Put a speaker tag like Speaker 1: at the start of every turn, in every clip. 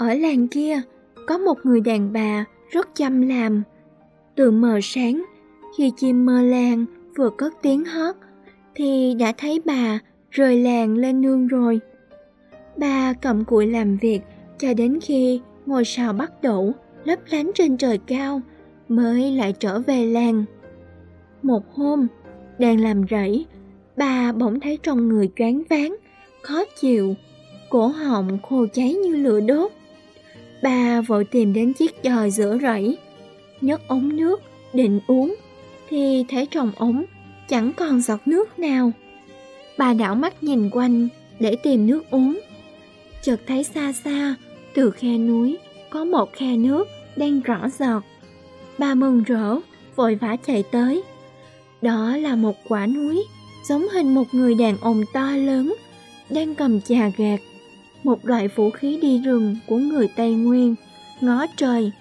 Speaker 1: ở làng kia có một người đàn bà rất chăm làm. Từ mờ sáng, khi chim mơ làng vừa cất tiếng hót, thì đã thấy bà rời làng lên nương rồi. Bà cầm cụi làm việc cho đến khi ngôi sao bắt đổ lấp lánh trên trời cao mới lại trở về làng. Một hôm, đang làm rẫy, bà bỗng thấy trong người choáng váng, khó chịu, cổ họng khô cháy như lửa đốt. Bà vội tìm đến chiếc giò giữa rẫy, nhấc ống nước định uống thì thấy trong ống chẳng còn giọt nước nào. Bà đảo mắt nhìn quanh để tìm nước uống. Chợt thấy xa xa, từ khe núi có một khe nước đang rõ giọt. Bà mừng rỡ, vội vã chạy tới. Đó là một quả núi, giống hình một người đàn ông to lớn, đang cầm chà gạt. Một loại vũ khí đi rừng của người Tây Nguyên, ngó trời.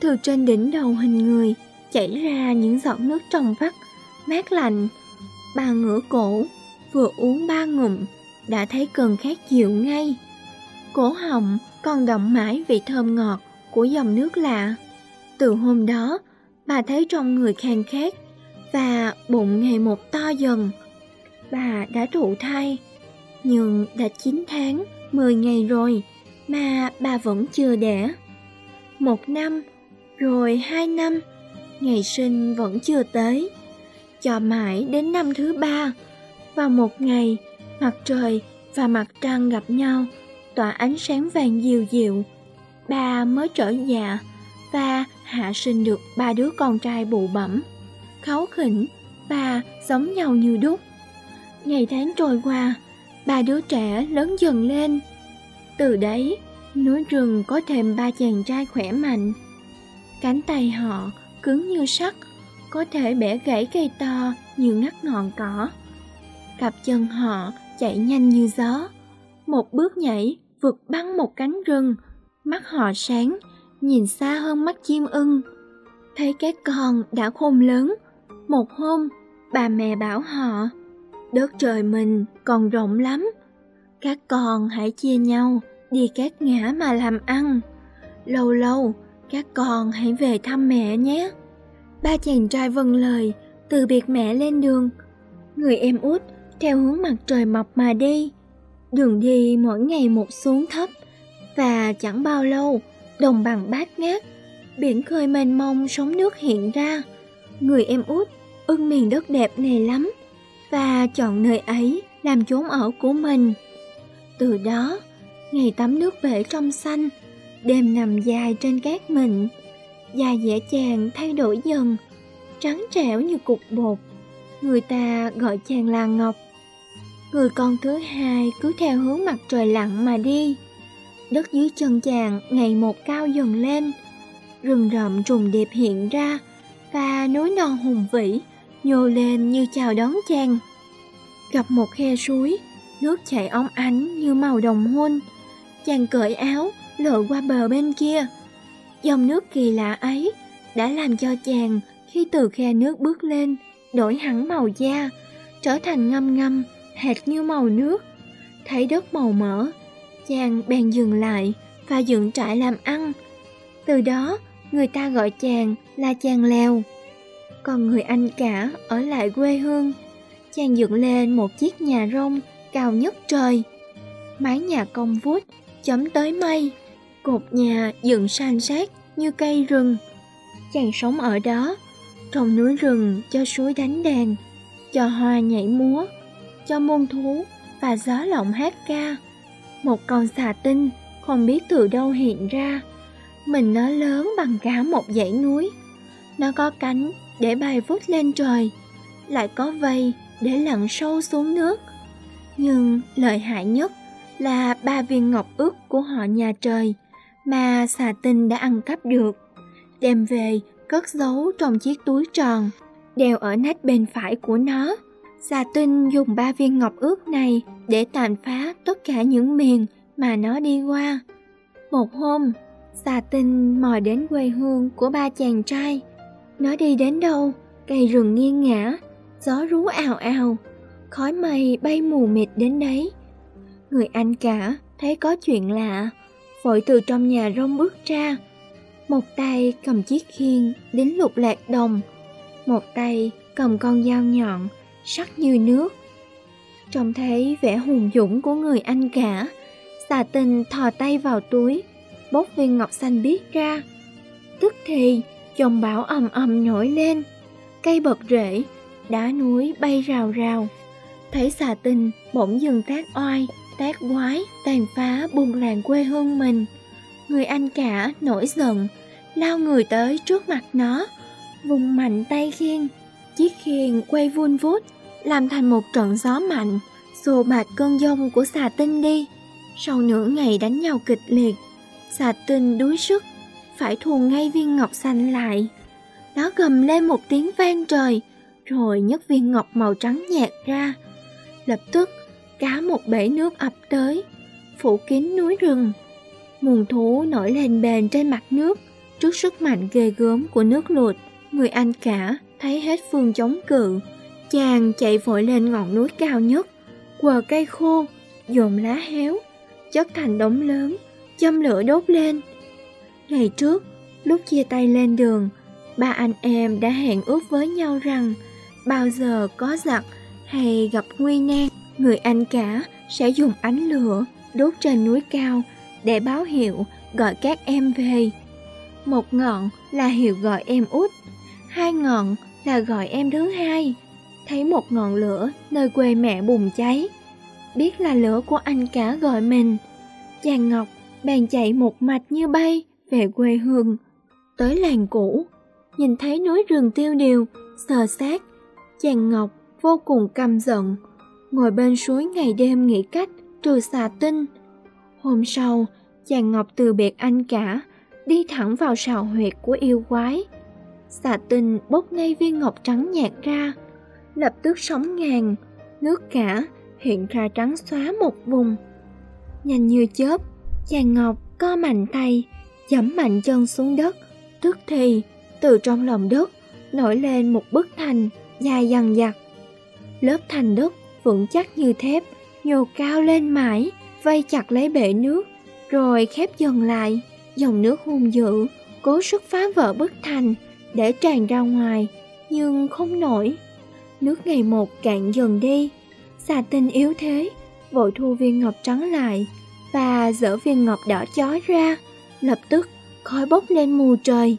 Speaker 1: Từ trên đỉnh đầu hình người, chảy ra những giọt nước trong vắt, mát lạnh. Bà ngửa cổ, vừa uống ba ngụm, đã thấy cơn khát dịu ngay. Cổ họng còn động mãi vị thơm ngọt của dòng nước lạ. Từ hôm đó, bà thấy trong người khan khát và bụng ngày một to dần. Bà đã thụ thai, nhưng đã 9 tháng, 10 ngày rồi mà bà vẫn chưa đẻ. Một năm, rồi hai năm, ngày sinh vẫn chưa tới. Cho mãi đến năm thứ ba, vào một ngày, mặt trời và mặt trăng gặp nhau, tỏa ánh sáng vàng dịu dịu. Bà mới trở dạ và hạ sinh được ba đứa con trai bụ bẩm. Kháu khỉnh, bà giống nhau như đúc. Ngày tháng trôi qua, ba đứa trẻ lớn dần lên. Từ đấy, núi rừng có thêm ba chàng trai khỏe mạnh. Cánh tay họ cứng như sắt, có thể bẻ gãy cây to như ngắt ngọn cỏ. Cặp chân họ chạy nhanh như gió, một bước nhảy vượt băng một cánh rừng, mắt họ sáng, nhìn xa hơn mắt chim ưng. Thấy các con đã khôn lớn, một hôm bà mẹ bảo họ, đất trời mình còn rộng lắm, các con hãy chia nhau đi các ngã mà làm ăn. Lâu lâu, các con hãy về thăm mẹ nhé. Ba chàng trai vâng lời, từ biệt mẹ lên đường. Người em út theo hướng mặt trời mọc mà đi. Đường đi mỗi ngày một xuống thấp, và chẳng bao lâu, đồng bằng bát ngát, biển khơi mênh mông sóng nước hiện ra. Người em út ưng miền đất đẹp này lắm, và chọn nơi ấy làm chốn ở của mình. Từ đó, ngày tắm nước bể trong xanh, đêm nằm dài trên cát mịn, da dẻ chàng thay đổi dần, trắng trẻo như cục bột. Người ta gọi chàng là Ngọc. Người con thứ hai cứ theo hướng mặt trời lặn mà đi. Đất dưới chân chàng ngày một cao dần lên, rừng rậm trùng điệp hiện ra và núi non hùng vĩ nhô lên như chào đón chàng. Gặp một khe suối, nước chảy óng ánh như màu đồng hôn. Chàng cởi áo, lội qua bờ bên kia. Dòng nước kỳ lạ ấy đã làm cho chàng khi từ khe nước bước lên, đổi hẳn màu da, trở thành ngâm ngâm, hệt như màu nước. Thấy đất màu mỡ, chàng bèn dừng lại và dựng trại làm ăn. Từ đó, người ta gọi chàng là chàng lèo. Còn người anh cả ở lại quê hương, chàng dựng lên một chiếc nhà rông cao nhất trời. Mái nhà cong vút, chấm tới mây, cột nhà dựng san sát như cây rừng. Chàng sống ở đó, trong núi rừng cho suối đánh đàn, cho hoa nhảy múa, cho môn thú và gió lộng hát ca. Một con xà tinh không biết từ đâu hiện ra, mình nó lớn bằng cả một dãy núi. Nó có cánh để bay vút lên trời, lại có vây để lặn sâu xuống nước. Nhưng lợi hại nhất là ba viên ngọc ước của họ nhà trời mà xà tinh đã ăn cắp được, đem về cất giấu trong chiếc túi tròn, đeo ở nách bên phải của nó. Xà tinh dùng ba viên ngọc ước này để tàn phá tất cả những miền mà nó đi qua. Một hôm, xà tinh mò đến quê hương của ba chàng trai. Nó đi đến đâu, cây rừng nghiêng ngã, gió rú ào ào, khói mây bay mù mịt đến đấy. Người anh cả thấy có chuyện lạ, vội từ trong nhà rông bước ra. Một tay cầm chiếc khiên đến lục lạc đồng, một tay cầm con dao nhọn, sắc như nước. Trông thấy vẻ hùng dũng của người anh cả, xà tình thò tay vào túi, bốc viên ngọc xanh biếc ra. Tức thì, dòng bão ầm ầm nổi lên, cây bật rễ, đá núi bay rào rào. Thấy xà tình bỗng dừng tác oai, tác quái, tàn phá buôn làng quê hương mình. Người anh cả nổi giận, lao người tới trước mặt nó, vùng mạnh tay khiên. Chiếc khiên quay vun vút, làm thành một trận gió mạnh, xô bạc cơn giông của xà tinh đi. Sau nửa ngày đánh nhau kịch liệt, xà tinh đuối sức, phải thuần ngay viên ngọc xanh lại. Nó gầm lên một tiếng vang trời, rồi nhấc viên ngọc màu trắng nhạt ra. Lập tức, cá một bể nước ập tới, phủ kín núi rừng. Muôn thú nổi lên bền trên mặt nước, trước sức mạnh ghê gớm của nước lụt. Người anh cả thấy hết phương chống cự, chàng chạy vội lên ngọn núi cao nhất, quờ cây khô, dồn lá héo, chất thành đống lớn, châm lửa đốt lên. Ngày trước, lúc chia tay lên đường, ba anh em đã hẹn ước với nhau rằng bao giờ có giặc hay gặp nguy nan, người anh cả sẽ dùng ánh lửa đốt trên núi cao để báo hiệu gọi các em về. Một ngọn là hiệu gọi em út, hai ngọn là gọi em thứ hai. Thấy một ngọn lửa nơi quê mẹ bùng cháy, biết là lửa của anh cả gọi mình. Chàng Ngọc bèn chạy một mạch như bay về quê hương, tới làng cũ, nhìn thấy núi rừng tiêu điều, sờ sát, chàng Ngọc vô cùng căm giận, ngồi bên suối ngày đêm nghĩ cách trừ xà tinh. Hôm sau, chàng Ngọc từ biệt anh cả, đi thẳng vào sào huyệt của yêu quái. Xà tinh bốc ngay viên ngọc trắng nhạt ra, lập tức sóng ngàn, nước cả hiện ra trắng xóa một vùng. Nhanh như chớp, chàng Ngọc co mạnh tay, giẫm mạnh chân xuống đất, tức thì từ trong lòng đất nổi lên một bức thành dài dằng dặc. Lớp thành đất vững chắc như thép, nhô cao lên mãi, vây chặt lấy bể nước, rồi khép dần lại. Dòng nước hung dữ, cố sức phá vỡ bức thành để tràn ra ngoài, nhưng không nổi. Nước ngày một cạn dần đi, xà tinh yếu thế, vội thu viên ngọc trắng lại và dỡ viên ngọc đỏ chói ra. Lập tức, khói bốc lên mù trời,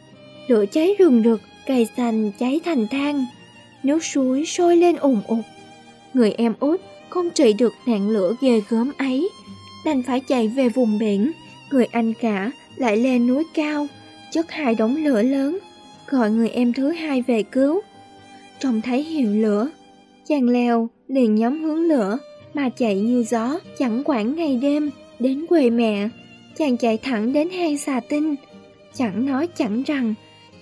Speaker 1: lửa cháy rừng rực, cây xanh cháy thành than, nước suối sôi lên ủng ụt. Người em út không trị được nạn lửa ghê gớm ấy, đành phải chạy về vùng biển. Người anh cả lại lên núi cao, chất hai đống lửa lớn, gọi người em thứ hai về cứu. Trông thấy hiệu lửa, chàng leo liền nhóm hướng lửa mà chạy như gió, chẳng quản ngày đêm, đến quê mẹ. Chàng chạy thẳng đến hang xà tinh, chẳng nói chẳng rằng,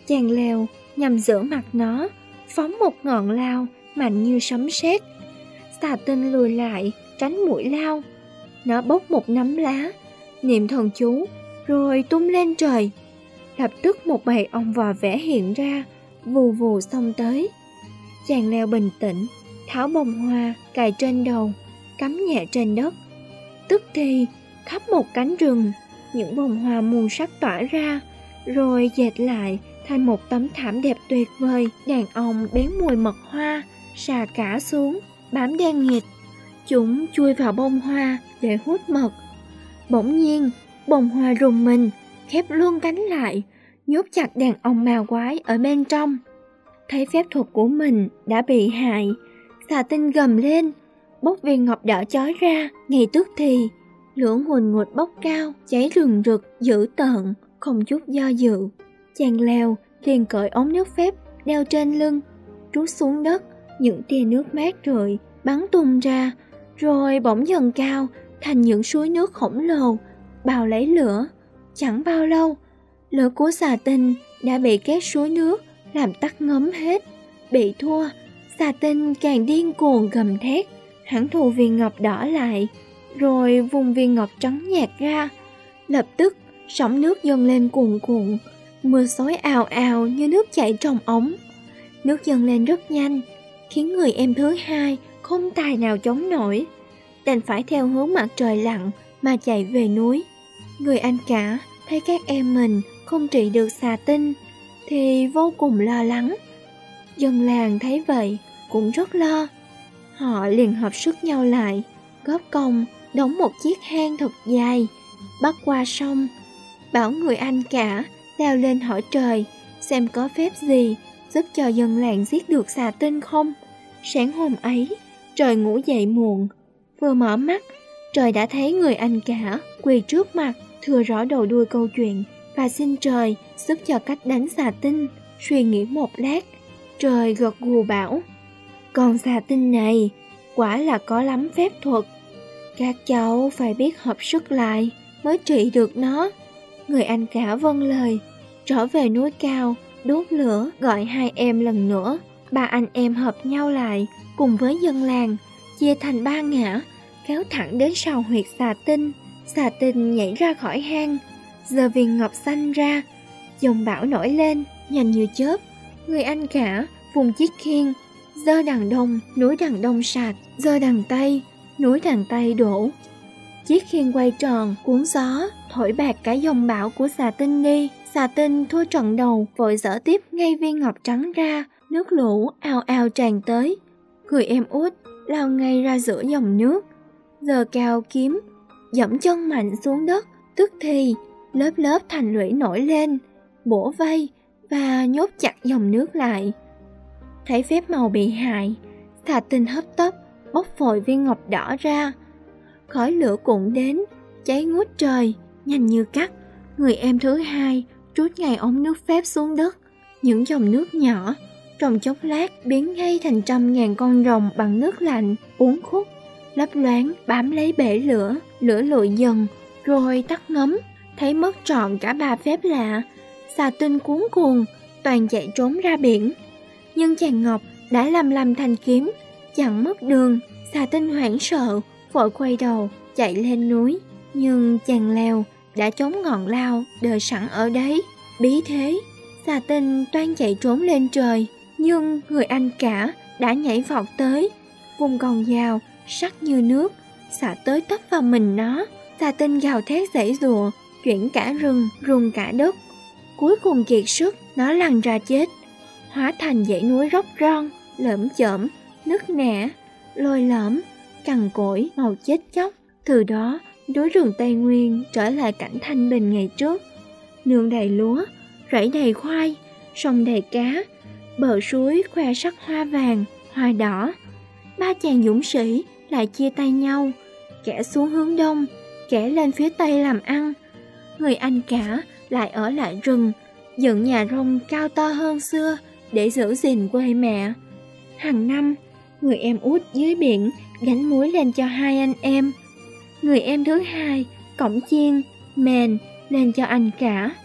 Speaker 1: chàng leo nhằm giữa mặt nó, phóng một ngọn lao mạnh như sấm sét. Xà tinh lùi lại, tránh mũi lao. Nó bốc một nắm lá, niệm thần chú, rồi tung lên trời. Lập tức một bầy ong vò vẽ hiện ra, vù vù xông tới. Chàng leo bình tĩnh, tháo bông hoa cài trên đầu, cắm nhẹ trên đất. Tức thì, khắp một cánh rừng, những bông hoa muôn sắc tỏa ra, rồi dệt lại thành một tấm thảm đẹp tuyệt vời. Đàn ong bén mùi mật hoa, xà cả xuống, bám đen nghịt. Chúng chui vào bông hoa để hút mật. Bỗng nhiên, bông hoa rùng mình, khép luôn cánh lại, nhốt chặt đàn ong ma quái ở bên trong. Thấy phép thuật của mình đã bị hại, xà tinh gầm lên, bốc viên ngọc đỏ chói ra, ngay tức thì, lửa nguồn ngột bốc cao, cháy rừng rực, dữ tợn, không chút do dự. Chàng leo, liền cởi ống nước phép, đeo trên lưng, trút xuống đất, những tia nước mát rượi bắn tung ra, rồi bỗng dần cao thành những suối nước khổng lồ, bao lấy lửa. Chẳng bao lâu, lửa của xà tinh đã bị các suối nước làm tắt ngấm hết. Bị thua, xà tinh càng điên cuồng gầm thét, hắn thù viên ngọc đỏ lại, rồi vùng viên ngọc trắng nhạt ra. Lập tức, sóng nước dâng lên cuồn cuộn, mưa xối ào ào như nước chảy trong ống. Nước dâng lên rất nhanh, khiến người em thứ hai không tài nào chống nổi, đành phải theo hướng mặt trời lặn mà chạy về núi. Người anh cả thấy các em mình không trị được xà tinh thì vô cùng lo lắng. Dân làng thấy vậy cũng rất lo. Họ liền hợp sức nhau lại, góp công đóng một chiếc hang thật dài, bắt qua sông, bảo người anh cả leo lên hỏi trời xem có phép gì giúp cho dân làng giết được xà tinh không. Sáng hôm ấy, trời ngủ dậy muộn, vừa mở mắt, trời đã thấy người anh cả quỳ trước mặt, thừa rõ đầu đuôi câu chuyện và xin trời giúp cho cách đánh xà tinh. Suy nghĩ một lát, trời gật gù bảo, con xà tinh này quả là có lắm phép thuật. Các cháu phải biết hợp sức lại mới trị được nó. Người anh cả vâng lời, trở về núi cao, đốt lửa gọi hai em lần nữa. Ba anh em hợp nhau lại cùng với dân làng, chia thành ba ngã, kéo thẳng đến sau huyệt xà tinh. Xà tinh nhảy ra khỏi hang, giờ viền ngọc xanh ra, dòng bão nổi lên, nhanh như chớp. Người anh cả vùng chiếc khiên, giơ đằng đông, núi đằng đông sạt, giơ đằng tây, núi đằng tây đổ. Chiếc khiên quay tròn, cuốn gió, thổi bạc cả dòng bão của xà tinh đi. Xà tinh thua trận đầu, vội dở tiếp ngay viên ngọc trắng ra, nước lũ ào ào tràn tới. Người em út lao ngay ra giữa dòng nước, giờ cao kiếm, dẫm chân mạnh xuống đất, tức thì lớp lớp thành lũy nổi lên, bổ vây và nhốt chặt dòng nước lại. Thấy phép màu bị hại, xà tinh hấp tấp, bốc vội viên ngọc đỏ ra. Khói lửa cũng đến, cháy ngút trời, nhanh như cắt. Người em thứ hai trút ngay ống nước phép xuống đất. Những dòng nước nhỏ, trong chốc lát biến ngay thành trăm ngàn con rồng bằng nước lạnh, uống khúc, lấp loáng bám lấy bể lửa, lửa lụi dần, rồi tắt ngấm, thấy mất trọn cả ba phép lạ. Xà tinh cuốn cuồng, toàn chạy trốn ra biển. Nhưng chàng Ngọc đã làm làm thành kiếm, chẳng mất đường, xà tinh hoảng sợ, vội quay đầu, chạy lên núi. Nhưng chàng leo đã chống ngọn lao, đợi sẵn ở đấy. Bí thế, xà tinh toan chạy trốn lên trời, nhưng người anh cả đã nhảy vọt tới, vùng còn dao, sắc như nước, xả tới tấp vào mình nó. Xà tinh gào thét dãy rùa, chuyển cả rừng, rung cả đất. Cuối cùng kiệt sức, nó lăn ra chết, hóa thành dãy núi róc ron, lởm chởm, nứt nẻ, lôi lõm, cằn cỗi, màu chết chóc. Từ đó, núi rừng Tây Nguyên trở lại cảnh thanh bình ngày trước. Nương đầy lúa, rẫy đầy khoai, sông đầy cá, bờ suối khoe sắc hoa vàng, hoa đỏ. Ba chàng dũng sĩ lại chia tay nhau, kẻ xuống hướng đông, kẻ lên phía tây làm ăn. Người anh cả lại ở lại rừng, dựng nhà rông cao to hơn xưa để giữ gìn quê mẹ. Hàng năm, người em út dưới biển gánh muối lên cho hai anh em. Người em thứ hai cổng chiên, mền lên cho anh cả.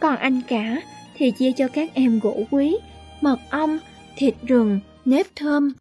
Speaker 1: Còn anh cả thì chia cho các em gỗ quý, mật ong, thịt rừng, nếp thơm,